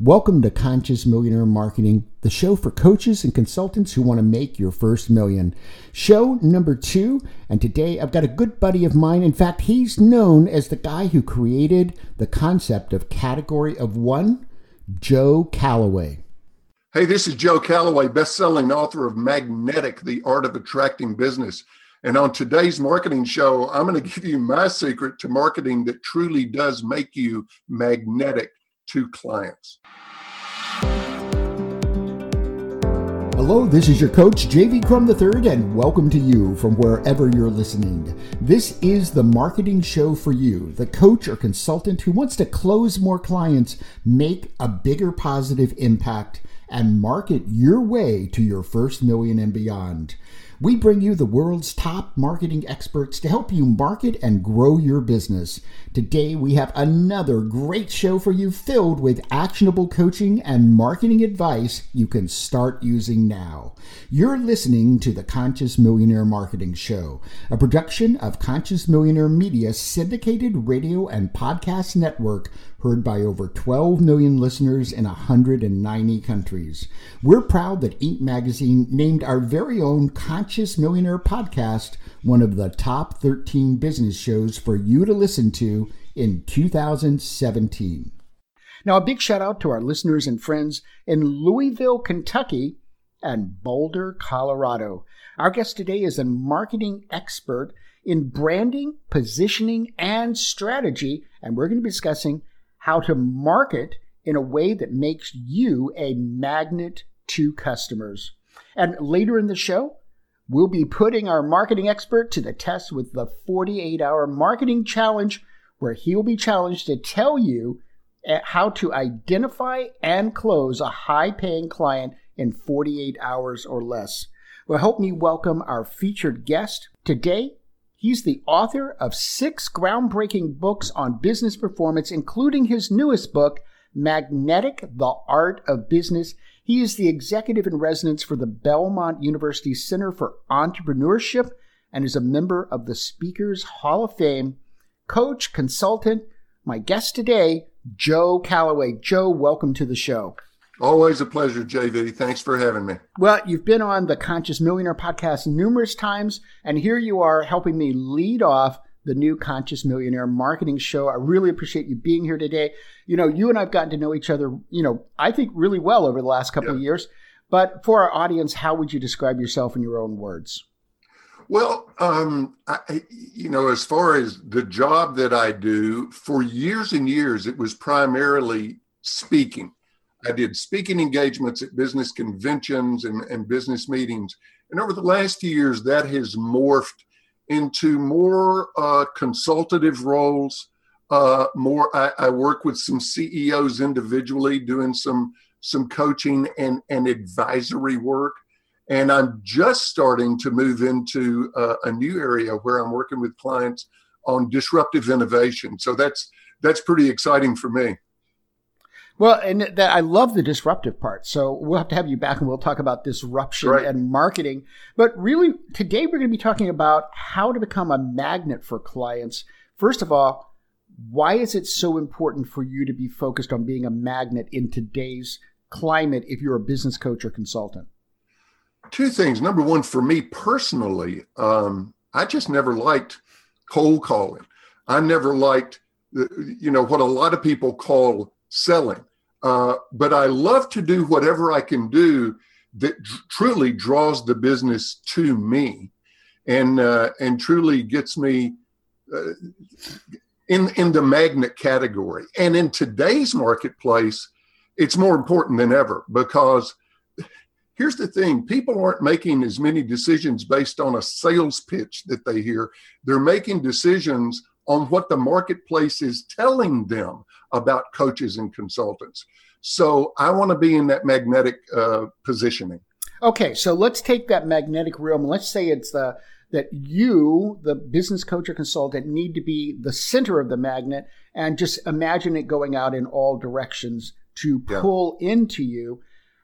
Welcome to Conscious Millionaire Marketing, the show for coaches and consultants who want to make your first million. Show number two, and today I've got a good buddy of mine. In fact, he's known as the guy who created the concept of category of one, Joe Calloway. Hey, this is Joe Calloway, best-selling author of Magnetic: The Art of Attracting Business. And on today's marketing show, I'm going to give you my secret to marketing that truly does make you magnetic to clients. Hello, this is your coach, JV Crum III, and welcome to you from wherever you're listening. This is the marketing show for you, the coach or consultant who wants to close more clients, make a bigger positive impact, and market your way to your first million and beyond. We bring you the world's top marketing experts to help you market and grow your business. Today, we have another great show for you filled with actionable coaching and marketing advice you can start using now. You're listening to the Conscious Millionaire Marketing Show, a production of Conscious Millionaire Media syndicated radio and podcast network heard by over 12 million listeners in 190 countries. We're proud that Inc. magazine named our very own Conscious Millionaire podcast one of the top 13 business shows for you to listen to in 2017. Now, a big shout out to our listeners and friends in Louisville, Kentucky, and Boulder, Colorado. Our guest today is a marketing expert in branding, positioning, and strategy, and we're going to be discussing how to market in a way that makes you a magnet to customers. And later in the show, we'll be putting our marketing expert to the test with the 48 hour marketing challenge, where he'll be challenged to tell you eh, how to identify and close a high paying client in 48 hours or less. Well, help me welcome our featured guest. Today, He's the author of six groundbreaking books on business performance, including his newest book, Magnetic The Art of Business. He is the executive in residence for the Belmont University Center for Entrepreneurship and is a member of the Speakers Hall of Fame. Coach, consultant, my guest today, Joe Calloway. Joe, welcome to the show. Always a pleasure, JV. Thanks for having me. Well, you've been on the Conscious Millionaire podcast numerous times, and here you are helping me lead off the new Conscious Millionaire marketing show. I really appreciate you being here today. You know, you and I've gotten to know each other, you know, I think really well over the last couple yeah. of years. But for our audience, how would you describe yourself in your own words? Well, um, I, you know, as far as the job that I do, for years and years, it was primarily speaking. I did speaking engagements at business conventions and, and business meetings. And over the last few years, that has morphed into more uh, consultative roles. Uh, more, I, I, work with some CEOs individually, doing some some coaching and, and advisory work. And I'm just starting to move into uh, a new area where I'm working with clients on disruptive innovation. So that's that's pretty exciting for me. Well, and that I love the disruptive part. So we'll have to have you back and we'll talk about disruption right. and marketing. But really, today we're going to be talking about how to become a magnet for clients. First of all, why is it so important for you to be focused on being a magnet in today's climate if you're a business coach or consultant? Two things. Number one, for me personally, um, I just never liked cold calling. I never liked, you know, what a lot of people call selling. Uh, but I love to do whatever I can do that truly draws the business to me, and uh, and truly gets me uh, in in the magnet category. And in today's marketplace, it's more important than ever because here's the thing people aren't making as many decisions based on a sales pitch that they hear they're making decisions on what the marketplace is telling them about coaches and consultants. So I want to be in that magnetic uh, positioning. Okay, so let's take that magnetic realm. Let's say it's the that you, the business coach or consultant, need to be the center of the magnet, and just imagine it going out in all directions to pull yeah. into you.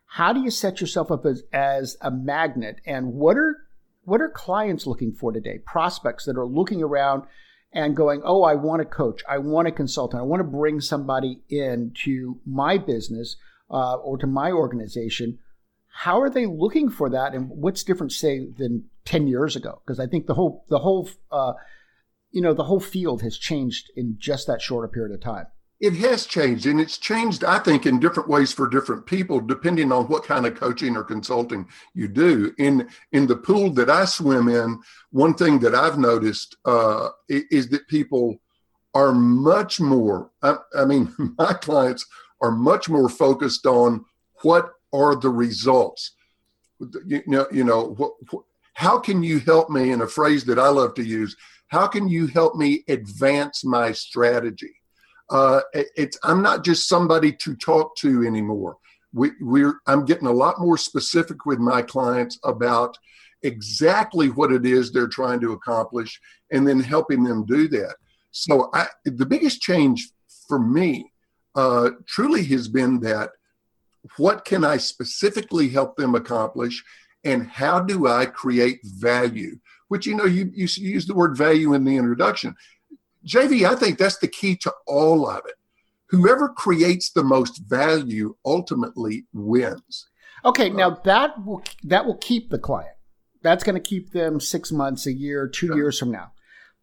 How do you set yourself up as, as a magnet? And what are what are clients looking for today? Prospects that are looking around and going, oh, I want a coach, I want a consultant, I want to bring somebody in to my business uh, or to my organization, how are they looking for that, and what's different, say, than ten years ago? Because I think the whole the whole uh, you know the whole field has changed in just that short a period of time. It has changed, and it's changed, I think, in different ways for different people, depending on what kind of coaching or consulting you do. In in the pool that I swim in, one thing that I've noticed uh, is that people are much more. I, I mean, my clients are much more focused on what are the results. You know, you know, what, what, how can you help me? In a phrase that I love to use, how can you help me advance my strategy? Uh, it's I'm not just somebody to talk to anymore. We, we're I'm getting a lot more specific with my clients about exactly what it is they're trying to accomplish, and then helping them do that. So I, the biggest change for me uh, truly has been that what can I specifically help them accomplish, and how do I create value? Which you know you you use the word value in the introduction. JV, I think that's the key to all of it. Whoever creates the most value ultimately wins. Okay, now uh, that will that will keep the client. That's going to keep them six months, a year, two yeah. years from now.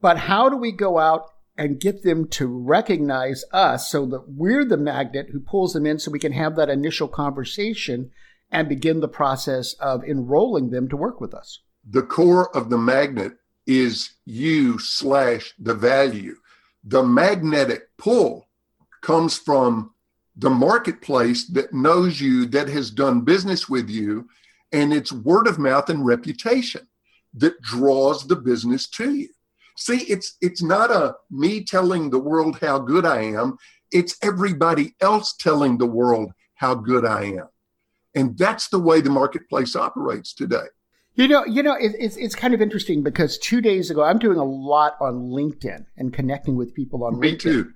But how do we go out and get them to recognize us so that we're the magnet who pulls them in so we can have that initial conversation and begin the process of enrolling them to work with us? The core of the magnet is you slash the value. The magnetic pull comes from the marketplace that knows you, that has done business with you, and it's word of mouth and reputation that draws the business to you. See, it's it's not a me telling the world how good I am, it's everybody else telling the world how good I am. And that's the way the marketplace operates today. You know, you know, it, it's it's kind of interesting because two days ago, I'm doing a lot on LinkedIn and connecting with people on Me LinkedIn. too.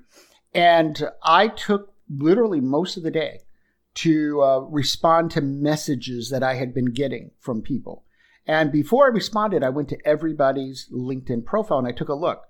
And I took literally most of the day to uh, respond to messages that I had been getting from people. And before I responded, I went to everybody's LinkedIn profile and I took a look.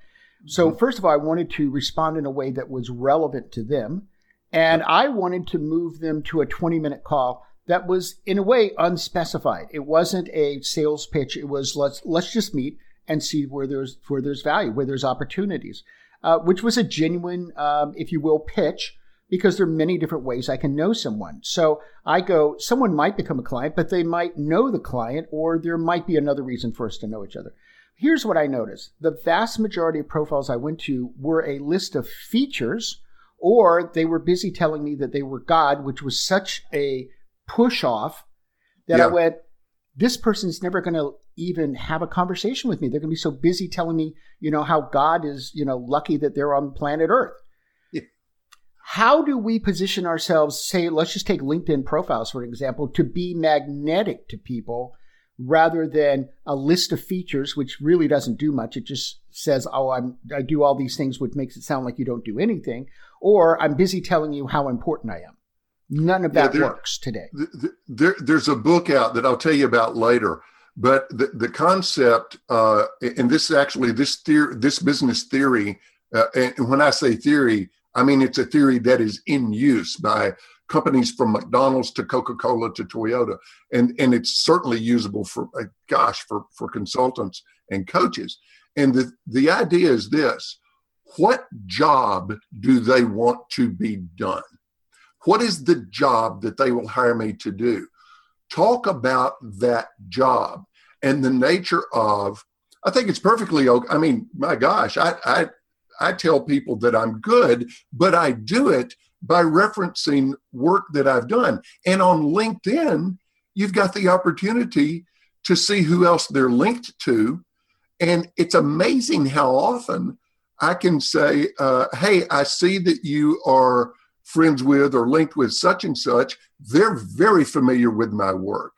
So, mm-hmm. first of all, I wanted to respond in a way that was relevant to them. And I wanted to move them to a 20 minute call that was in a way unspecified. It wasn't a sales pitch. It was let's let's just meet and see where there's where there's value, where there's opportunities, uh, which was a genuine, um, if you will, pitch because there are many different ways I can know someone. So I go, someone might become a client, but they might know the client, or there might be another reason for us to know each other. Here's what I noticed the vast majority of profiles I went to were a list of features, or they were busy telling me that they were God, which was such a push off that yeah. I went, this person's never going to even have a conversation with me. They're going to be so busy telling me, you know, how God is, you know, lucky that they're on planet Earth. Yeah. How do we position ourselves, say, let's just take LinkedIn profiles, for example, to be magnetic to people rather than a list of features, which really doesn't do much. It just says, oh, I'm, I do all these things, which makes it sound like you don't do anything. Or I'm busy telling you how important I am. None of that yeah, there, works today. There, there's a book out that I'll tell you about later. But the, the concept, uh, and this is actually this theory, this business theory, uh, and when I say theory, I mean it's a theory that is in use by companies from McDonald's to Coca-Cola to Toyota, and and it's certainly usable for, uh, gosh, for for consultants and coaches. And the the idea is this: what job do they want to be done? What is the job that they will hire me to do? Talk about that job and the nature of, I think it's perfectly okay. I mean, my gosh, I, I, I tell people that I'm good, but I do it by referencing work that I've done. And on LinkedIn, you've got the opportunity to see who else they're linked to. And it's amazing how often I can say, uh, Hey, I see that you are friends with or linked with such and such, they're very familiar with my work.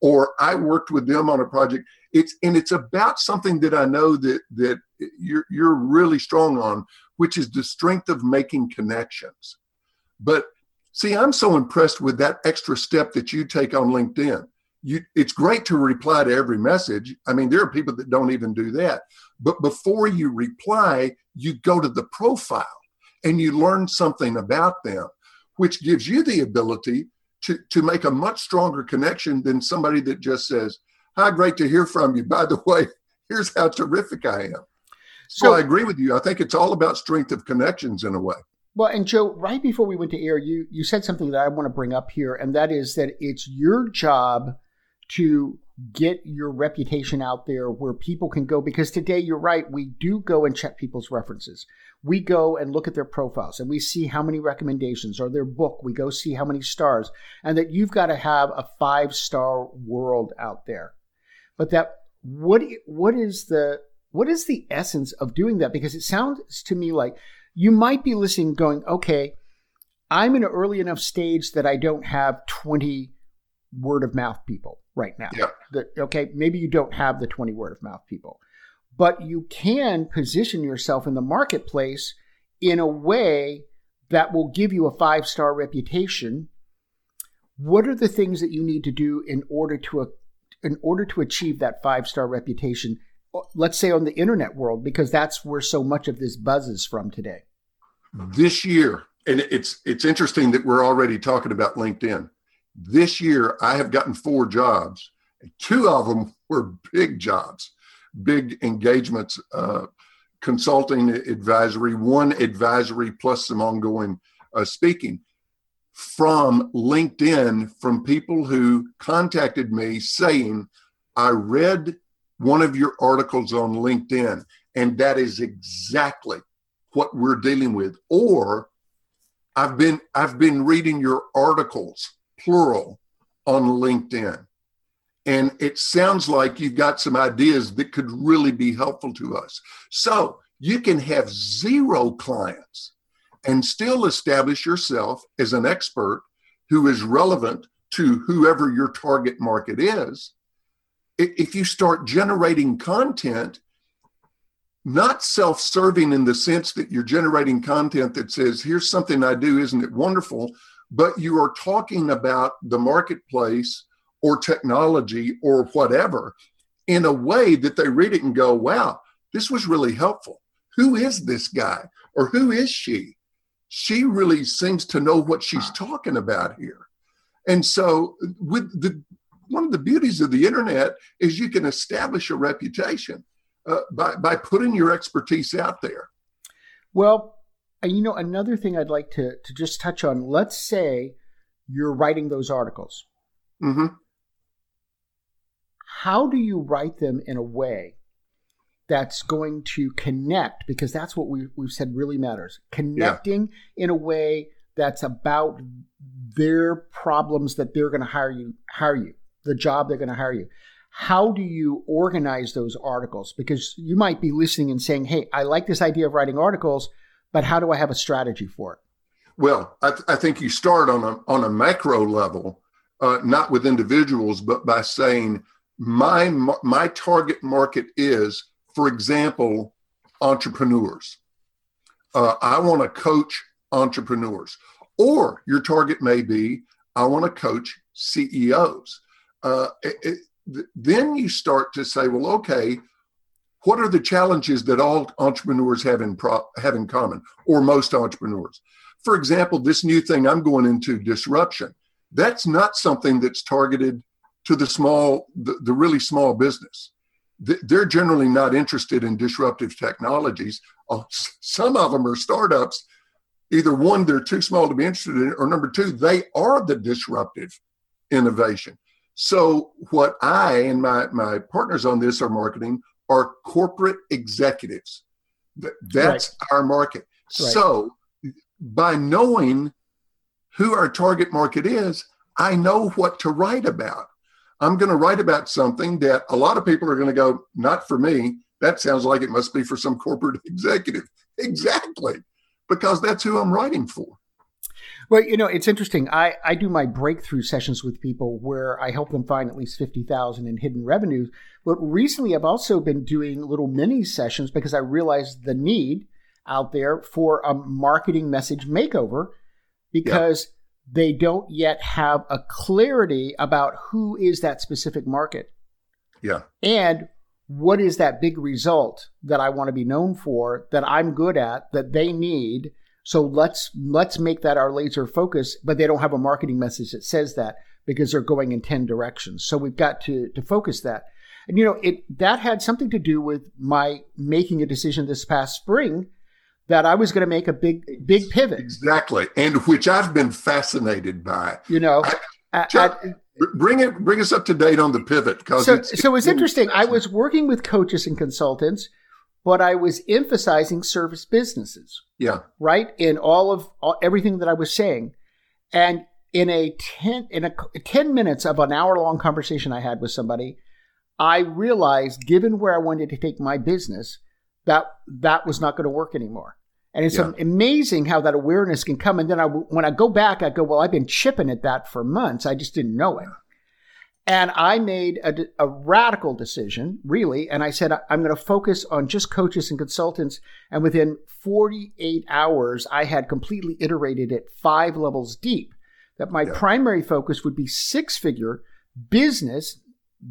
Or I worked with them on a project. It's and it's about something that I know that that you're you're really strong on, which is the strength of making connections. But see, I'm so impressed with that extra step that you take on LinkedIn. you it's great to reply to every message. I mean, there are people that don't even do that. But before you reply, you go to the profile and you learn something about them, which gives you the ability to, to make a much stronger connection than somebody that just says, Hi, great to hear from you. By the way, here's how terrific I am. So, so I agree with you. I think it's all about strength of connections in a way. Well, and Joe, right before we went to air, you you said something that I want to bring up here, and that is that it's your job to get your reputation out there where people can go because today you're right we do go and check people's references. We go and look at their profiles and we see how many recommendations or their book. We go see how many stars and that you've got to have a five star world out there. But that what what is the what is the essence of doing that? Because it sounds to me like you might be listening going okay i'm in an early enough stage that i don't have 20 word of mouth people right now. Yeah. The, okay, maybe you don't have the 20 word of mouth people, but you can position yourself in the marketplace in a way that will give you a five star reputation. What are the things that you need to do in order to in order to achieve that five star reputation? Let's say on the internet world, because that's where so much of this buzzes from today. This year, and it's it's interesting that we're already talking about LinkedIn this year, I have gotten four jobs. Two of them were big jobs, big engagements, uh, consulting advisory, one advisory plus some ongoing uh, speaking from LinkedIn from people who contacted me saying, I read one of your articles on LinkedIn, and that is exactly what we're dealing with. Or I've been I've been reading your articles plural on LinkedIn. And it sounds like you've got some ideas that could really be helpful to us. So you can have zero clients and still establish yourself as an expert who is relevant to whoever your target market is. If you start generating content, not self serving in the sense that you're generating content that says, here's something I do, isn't it wonderful? But you are talking about the marketplace or technology or whatever in a way that they read it and go, wow, this was really helpful. Who is this guy or who is she? She really seems to know what she's talking about here. And so, with the one of the beauties of the internet is you can establish a reputation uh, by by putting your expertise out there. Well, you know, another thing I'd like to to just touch on. Let's say you're writing those articles. Mm-hmm. How do you write them in a way that's going to connect? Because that's what we, we've said really matters. Connecting yeah. in a way that's about their problems that they're going to hire you hire you the job they're going to hire you how do you organize those articles because you might be listening and saying hey i like this idea of writing articles but how do I have a strategy for it? Well, I, th- I think you start on a on a macro level, uh, not with individuals, but by saying my my target market is, for example, entrepreneurs. Uh, I want to coach entrepreneurs, or your target may be I want to coach CEOs. Uh, it, it, then you start to say, well, okay, what are the challenges that all entrepreneurs have in, pro- have in common, or most entrepreneurs? For example, this new thing I'm going into, disruption, that's not something that's targeted to the small, the, the really small business. They're generally not interested in disruptive technologies. Uh, some of them are startups. Either one, they're too small to be interested in, or number two, they are the disruptive innovation. So, what I and my, my partners on this are marketing are corporate executives. That's right. our market. Right. So, by knowing who our target market is, I know what to write about. I'm going to write about something that a lot of people are going to go, not for me. That sounds like it must be for some corporate executive. Exactly, because that's who I'm writing for. Well, you know, it's interesting. I, I do my breakthrough sessions with people where I help them find at least 50,000 in hidden revenues. But recently I've also been doing little mini sessions because I realized the need out there for a marketing message makeover because they don't yet have a clarity about who is that specific market. Yeah. And what is that big result that I want to be known for that I'm good at that they need so let's let's make that our laser focus but they don't have a marketing message that says that because they're going in 10 directions. So we've got to to focus that. And you know it that had something to do with my making a decision this past spring that I was going to make a big big pivot. Exactly. And which I've been fascinated by. You know I, Chuck, bring it bring us up to date on the pivot because so, it's, so it's interesting. I was working with coaches and consultants but i was emphasizing service businesses yeah right in all of all, everything that i was saying and in a 10 in a 10 minutes of an hour long conversation i had with somebody i realized given where i wanted to take my business that that was not going to work anymore and it's yeah. amazing how that awareness can come. And then I, when I go back, I go, well, I've been chipping at that for months. I just didn't know it. And I made a, a radical decision, really. And I said, I'm going to focus on just coaches and consultants. And within 48 hours, I had completely iterated it five levels deep. That my yeah. primary focus would be six figure business,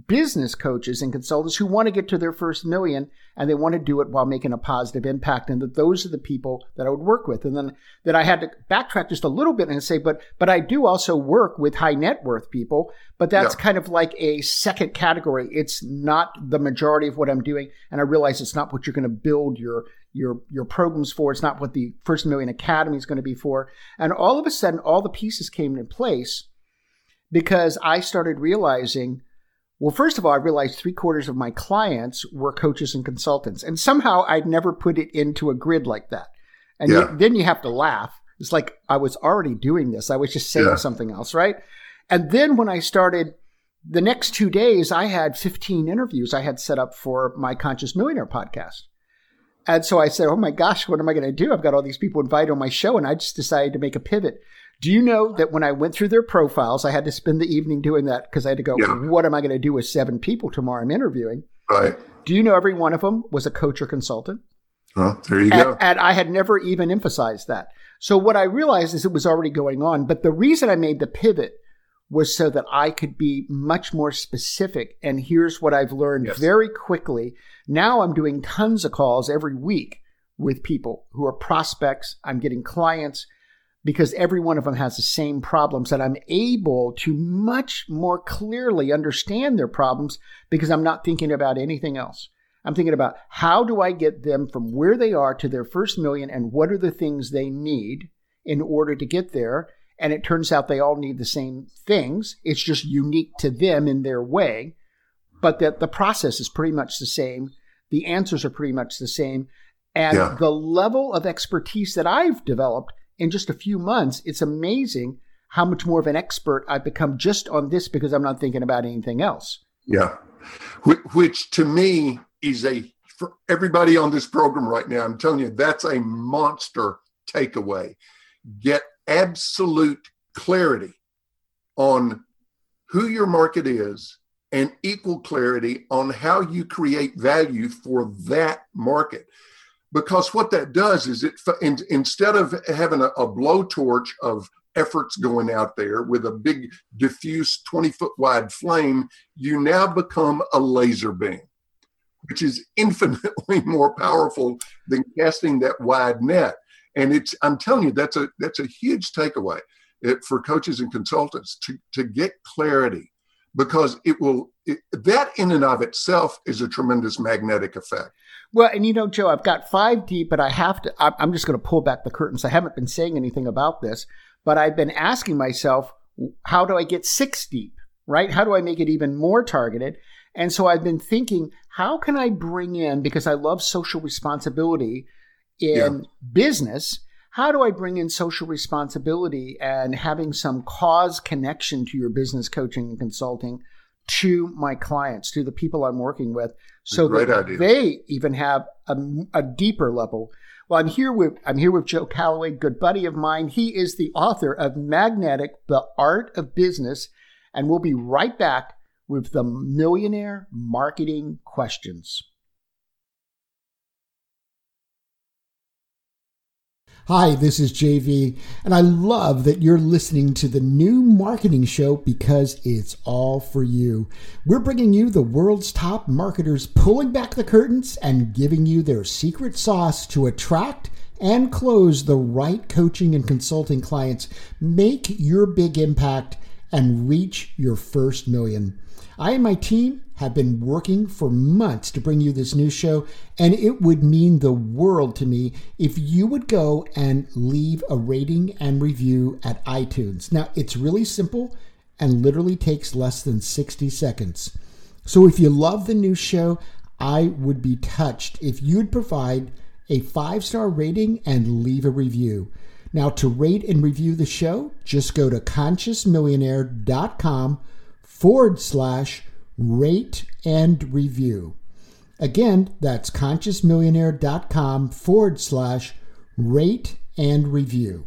business coaches and consultants who want to get to their first million and they want to do it while making a positive impact. And that those are the people that I would work with. And then that I had to backtrack just a little bit and say but but I do also work with high net worth people. But that's yeah. kind of like a second category. It's not the majority of what I'm doing. And I realize it's not what you're going to build your your your programs for. It's not what the first million academy is going to be for. And all of a sudden all the pieces came in place because I started realizing well, first of all, I realized three quarters of my clients were coaches and consultants, and somehow I'd never put it into a grid like that. And yeah. then you have to laugh. It's like I was already doing this. I was just saying yeah. something else, right? And then when I started the next two days, I had 15 interviews I had set up for my Conscious Millionaire podcast. And so I said, Oh my gosh, what am I going to do? I've got all these people invited on my show. And I just decided to make a pivot. Do you know that when I went through their profiles, I had to spend the evening doing that because I had to go, yeah. what am I going to do with seven people tomorrow I'm interviewing? Right. Do you know every one of them was a coach or consultant? Well, there you and, go. And I had never even emphasized that. So what I realized is it was already going on. But the reason I made the pivot was so that I could be much more specific. And here's what I've learned yes. very quickly. Now I'm doing tons of calls every week with people who are prospects. I'm getting clients because every one of them has the same problems that I'm able to much more clearly understand their problems because I'm not thinking about anything else. I'm thinking about how do I get them from where they are to their first million and what are the things they need in order to get there. And it turns out they all need the same things. It's just unique to them in their way, but that the process is pretty much the same. The answers are pretty much the same. And yeah. the level of expertise that I've developed in just a few months, it's amazing how much more of an expert I've become just on this because I'm not thinking about anything else. Yeah. Which, to me is a, for everybody on this program right now, I'm telling you, that's a monster takeaway. Get absolute clarity on who your market is and equal clarity on how you create value for that market because what that does is it in, instead of having a, a blowtorch of efforts going out there with a big diffuse 20 foot wide flame you now become a laser beam which is infinitely more powerful than casting that wide net. And it's i'm telling you that's a that's a huge takeaway it, for coaches and consultants to, to get clarity because it will it, that in and of itself is a tremendous magnetic effect well, and you know, Joe, I've got five deep, but I have to, I'm just going to pull back the curtains. I haven't been saying anything about this, but I've been asking myself, how do I get six deep, right? How do I make it even more targeted? And so I've been thinking, how can I bring in, because I love social responsibility in yeah. business, how do I bring in social responsibility and having some cause connection to your business coaching and consulting to my clients, to the people I'm working with, so that idea. they even have a, a, deeper level. Well, I'm here with I'm here with Joe Calloway, good buddy of mine. He is the author of Magnetic: The Art of Business, and we'll be right back with the millionaire marketing questions. Hi, this is JV, and I love that you're listening to the new marketing show because it's all for you. We're bringing you the world's top marketers pulling back the curtains and giving you their secret sauce to attract and close the right coaching and consulting clients. Make your big impact and reach your first million. I and my team have been working for months to bring you this new show, and it would mean the world to me if you would go and leave a rating and review at iTunes. Now, it's really simple and literally takes less than 60 seconds. So, if you love the new show, I would be touched if you'd provide a five star rating and leave a review. Now, to rate and review the show, just go to consciousmillionaire.com forward slash rate and review. Again, that's consciousmillionaire.com forward slash rate and review.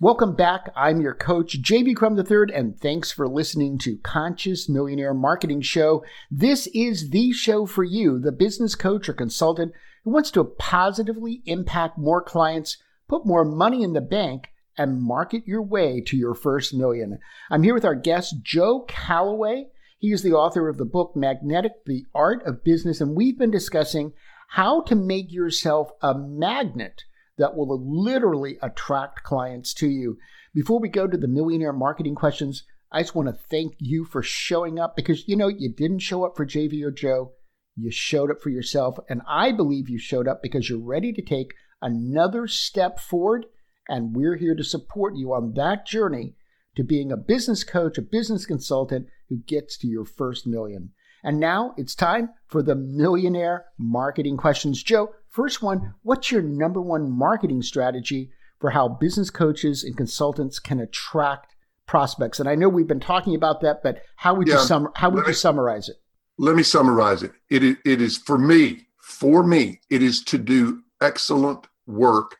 Welcome back. I'm your coach, JV Crum III, and thanks for listening to Conscious Millionaire Marketing Show. This is the show for you, the business coach or consultant who wants to positively impact more clients, put more money in the bank, and market your way to your first million. I'm here with our guest, Joe Calloway. He is the author of the book Magnetic, The Art of Business, and we've been discussing how to make yourself a magnet that will literally attract clients to you. Before we go to the millionaire marketing questions, I just want to thank you for showing up because you know you didn't show up for JV or Joe. You showed up for yourself. And I believe you showed up because you're ready to take another step forward and we're here to support you on that journey to being a business coach, a business consultant who gets to your first million. And now it's time for the millionaire marketing questions. Joe, first one What's your number one marketing strategy for how business coaches and consultants can attract prospects? And I know we've been talking about that, but how would, yeah, you, sum- how would me, you summarize it? Let me summarize it. It is, it is for me, for me, it is to do excellent work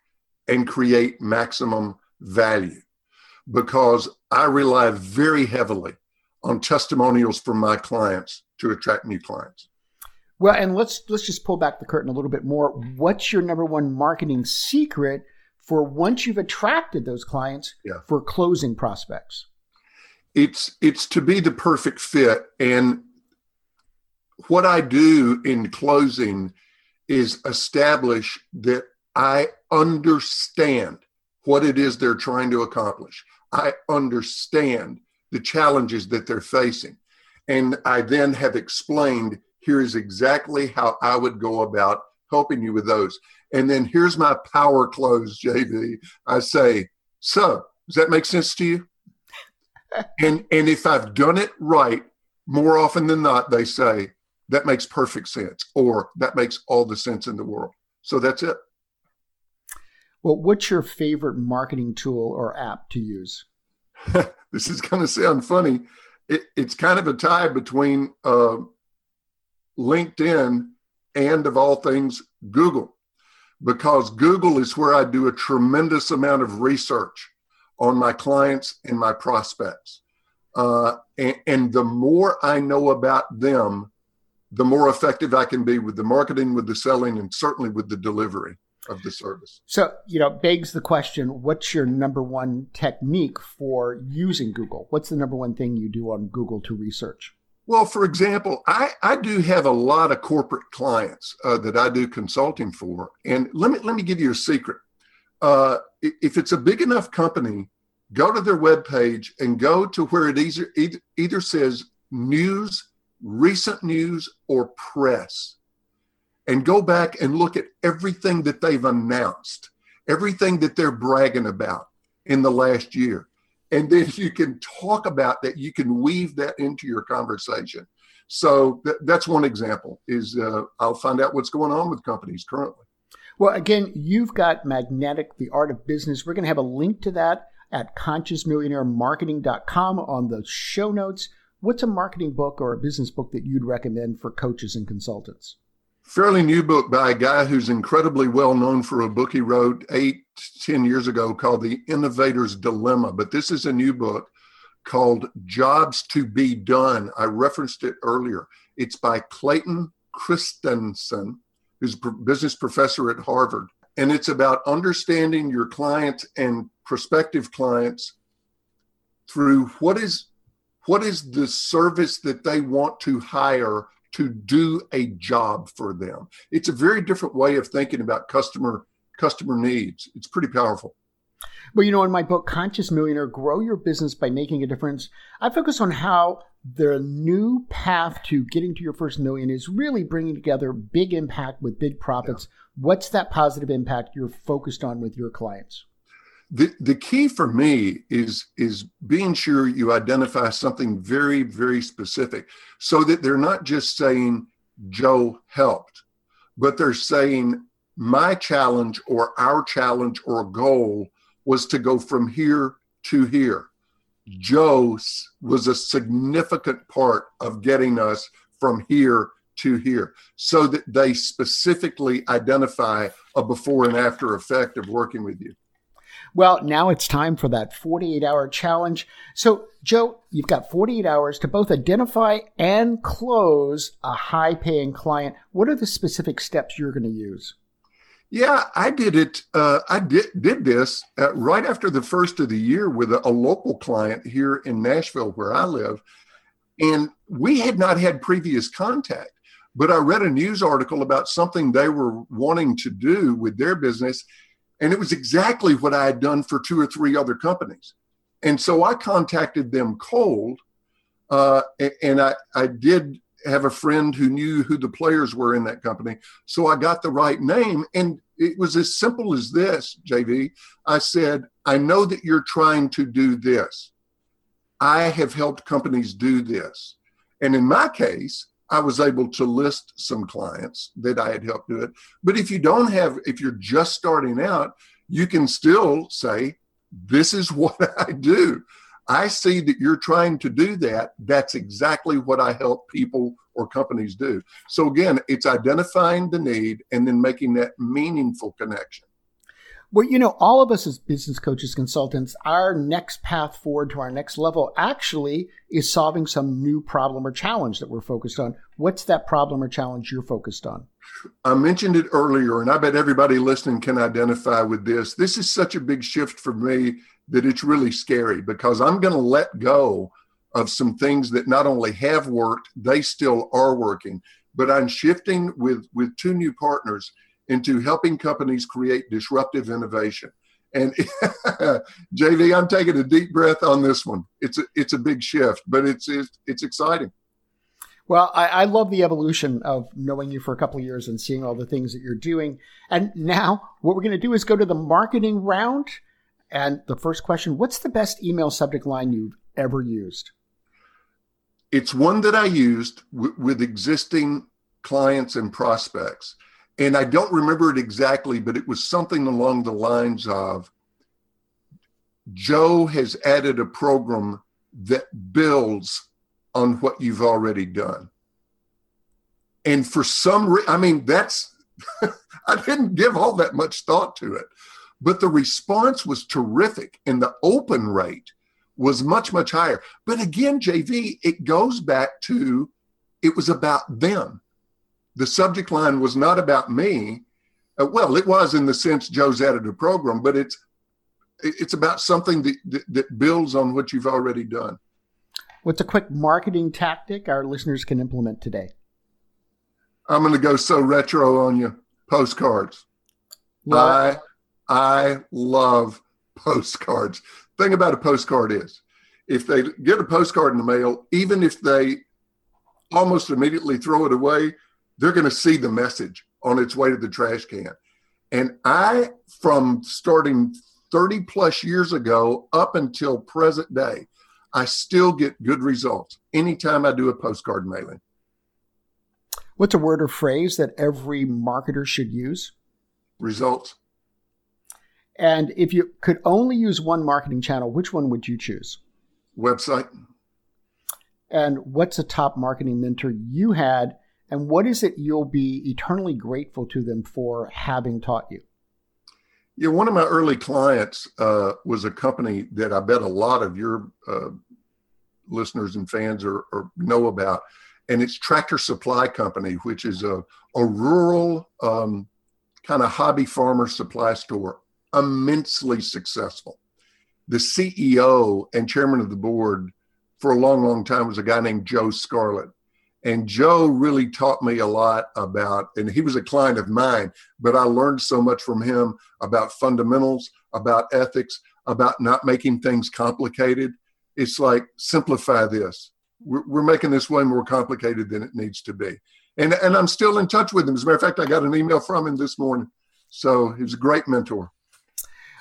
and create maximum value because I rely very heavily on testimonials from my clients to attract new clients. Well, and let's let's just pull back the curtain a little bit more. What's your number one marketing secret for once you've attracted those clients yeah. for closing prospects? It's it's to be the perfect fit and what I do in closing is establish that I understand what it is they're trying to accomplish. I understand the challenges that they're facing. And I then have explained here is exactly how I would go about helping you with those. And then here's my power close, JV. I say, so does that make sense to you? and and if I've done it right, more often than not, they say, that makes perfect sense, or that makes all the sense in the world. So that's it. Well, what's your favorite marketing tool or app to use? this is going to sound funny. It, it's kind of a tie between uh, LinkedIn and, of all things, Google, because Google is where I do a tremendous amount of research on my clients and my prospects. Uh, and, and the more I know about them, the more effective I can be with the marketing, with the selling, and certainly with the delivery of the service. So, you know, begs the question what's your number one technique for using Google? What's the number one thing you do on Google to research? Well, for example, I, I do have a lot of corporate clients uh, that I do consulting for. And let me, let me give you a secret. Uh, if it's a big enough company, go to their webpage and go to where it either, either, either says news, recent news, or press and go back and look at everything that they've announced, everything that they're bragging about in the last year. And then you can talk about that, you can weave that into your conversation. So th- that's one example is uh, I'll find out what's going on with companies currently. Well, again, you've got Magnetic, the art of business. We're going to have a link to that at consciousmillionairemarketing.com on the show notes. What's a marketing book or a business book that you'd recommend for coaches and consultants? Fairly new book by a guy who's incredibly well known for a book he wrote eight, ten years ago called The Innovator's Dilemma. But this is a new book called Jobs to Be Done. I referenced it earlier. It's by Clayton Christensen, who's a business professor at Harvard. and it's about understanding your clients and prospective clients through what is what is the service that they want to hire to do a job for them it's a very different way of thinking about customer customer needs it's pretty powerful well, you know, in my book, Conscious Millionaire Grow Your Business by Making a Difference, I focus on how the new path to getting to your first million is really bringing together big impact with big profits. Yeah. What's that positive impact you're focused on with your clients? The, the key for me is is being sure you identify something very very specific so that they're not just saying Joe helped but they're saying my challenge or our challenge or goal was to go from here to here. Joe was a significant part of getting us from here to here so that they specifically identify a before and after effect of working with you. Well, now it's time for that 48 hour challenge. So, Joe, you've got 48 hours to both identify and close a high paying client. What are the specific steps you're going to use? Yeah, I did it. Uh, I did did this uh, right after the first of the year with a, a, local client here in Nashville, where I live, and we had not had previous contact. But I read a news article about something they were wanting to do with their business, and it was exactly what I had done for two or three other companies. And so I contacted them cold, uh, and I, I did have a friend who knew who the players were in that company. So I got the right name. And it was as simple as this, JV. I said, I know that you're trying to do this. I have helped companies do this. And in my case, I was able to list some clients that I had helped do it. But if you don't have, if you're just starting out, you can still say, This is what I do. I see that you're trying to do that. That's exactly what I help people or companies do. So again, it's identifying the need and then making that meaningful connection. Well, you know, all of us as business coaches, consultants, our next path forward to our next level actually is solving some new problem or challenge that we're focused on. What's that problem or challenge you're focused on? I mentioned it earlier, and I bet everybody listening can identify with this. This is such a big shift for me that it's really scary because I'm going to let go of some things that not only have worked, they still are working. But I'm shifting with, with two new partners into helping companies create disruptive innovation. And JV, I'm taking a deep breath on this one. It's a, it's a big shift, but it's, it's, it's exciting. Well, I, I, love the evolution of knowing you for a couple of years and seeing all the things that you're doing. And now, what we're going to do is go to the marketing round. And the first question What's the best email subject line you've ever used? It's one that I used w- with existing clients and prospects. And I don't remember it exactly, but it was something along the lines of Joe has added a program that builds on what you've already done. And for some reason, I mean, that's, I didn't give all that much thought to it, but the response was terrific. And the open rate was much, much higher. But again, JV, it goes back to it was about them. The subject line was not about me. Uh, well, it was in the sense Joe's added a program, but it's it's about something that, that, that builds on what you've already done. What's a quick marketing tactic our listeners can implement today? I'm going to go so retro on you. Postcards. I I love postcards thing about a postcard is if they get a postcard in the mail, even if they almost immediately throw it away, they're going to see the message on its way to the trash can. And I, from starting 30 plus years ago up until present day, I still get good results anytime I do a postcard mailing. What's a word or phrase that every marketer should use? Results. And if you could only use one marketing channel, which one would you choose? Website. And what's a top marketing mentor you had? And what is it you'll be eternally grateful to them for having taught you? Yeah, one of my early clients uh, was a company that I bet a lot of your uh, listeners and fans are, are, know about, and it's Tractor Supply Company, which is a, a rural um, kind of hobby farmer supply store, immensely successful. The CEO and chairman of the board for a long, long time was a guy named Joe Scarlett. And Joe really taught me a lot about, and he was a client of mine, but I learned so much from him about fundamentals, about ethics, about not making things complicated. It's like, simplify this. We're, we're making this way more complicated than it needs to be. And, and I'm still in touch with him. As a matter of fact, I got an email from him this morning. So he was a great mentor.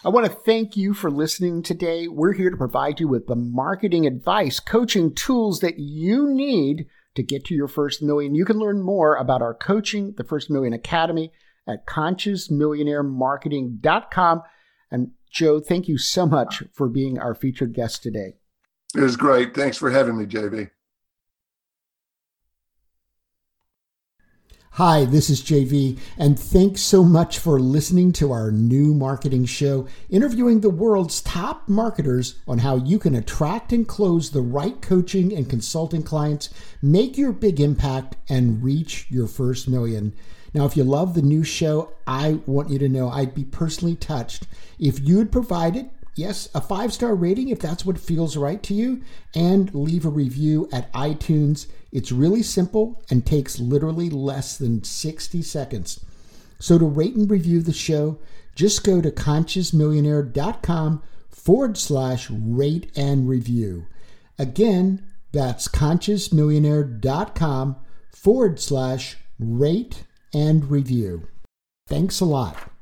I want to thank you for listening today. We're here to provide you with the marketing advice, coaching tools that you need to get to your first million. You can learn more about our coaching, the First Million Academy, at consciousmillionairemarketing.com. And Joe, thank you so much for being our featured guest today. It was great. Thanks for having me, JV. Hi, this is JV, and thanks so much for listening to our new marketing show, interviewing the world's top marketers on how you can attract and close the right coaching and consulting clients, make your big impact, and reach your first million. Now, if you love the new show, I want you to know I'd be personally touched if you'd provide it yes, a five star rating if that's what feels right to you, and leave a review at iTunes. It's really simple and takes literally less than 60 seconds. So to rate and review the show, just go to consciousmillionaire.com forward slash rate and review. Again, that's consciousmillionaire.com forward slash rate and review. Thanks a lot.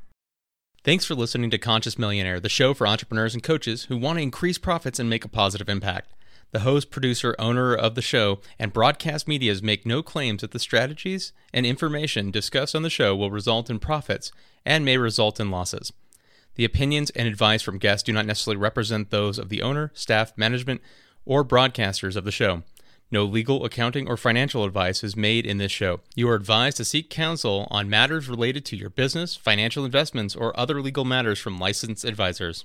Thanks for listening to Conscious Millionaire, the show for entrepreneurs and coaches who want to increase profits and make a positive impact. The host, producer, owner of the show, and broadcast medias make no claims that the strategies and information discussed on the show will result in profits and may result in losses. The opinions and advice from guests do not necessarily represent those of the owner, staff, management, or broadcasters of the show. No legal, accounting, or financial advice is made in this show. You are advised to seek counsel on matters related to your business, financial investments, or other legal matters from licensed advisors.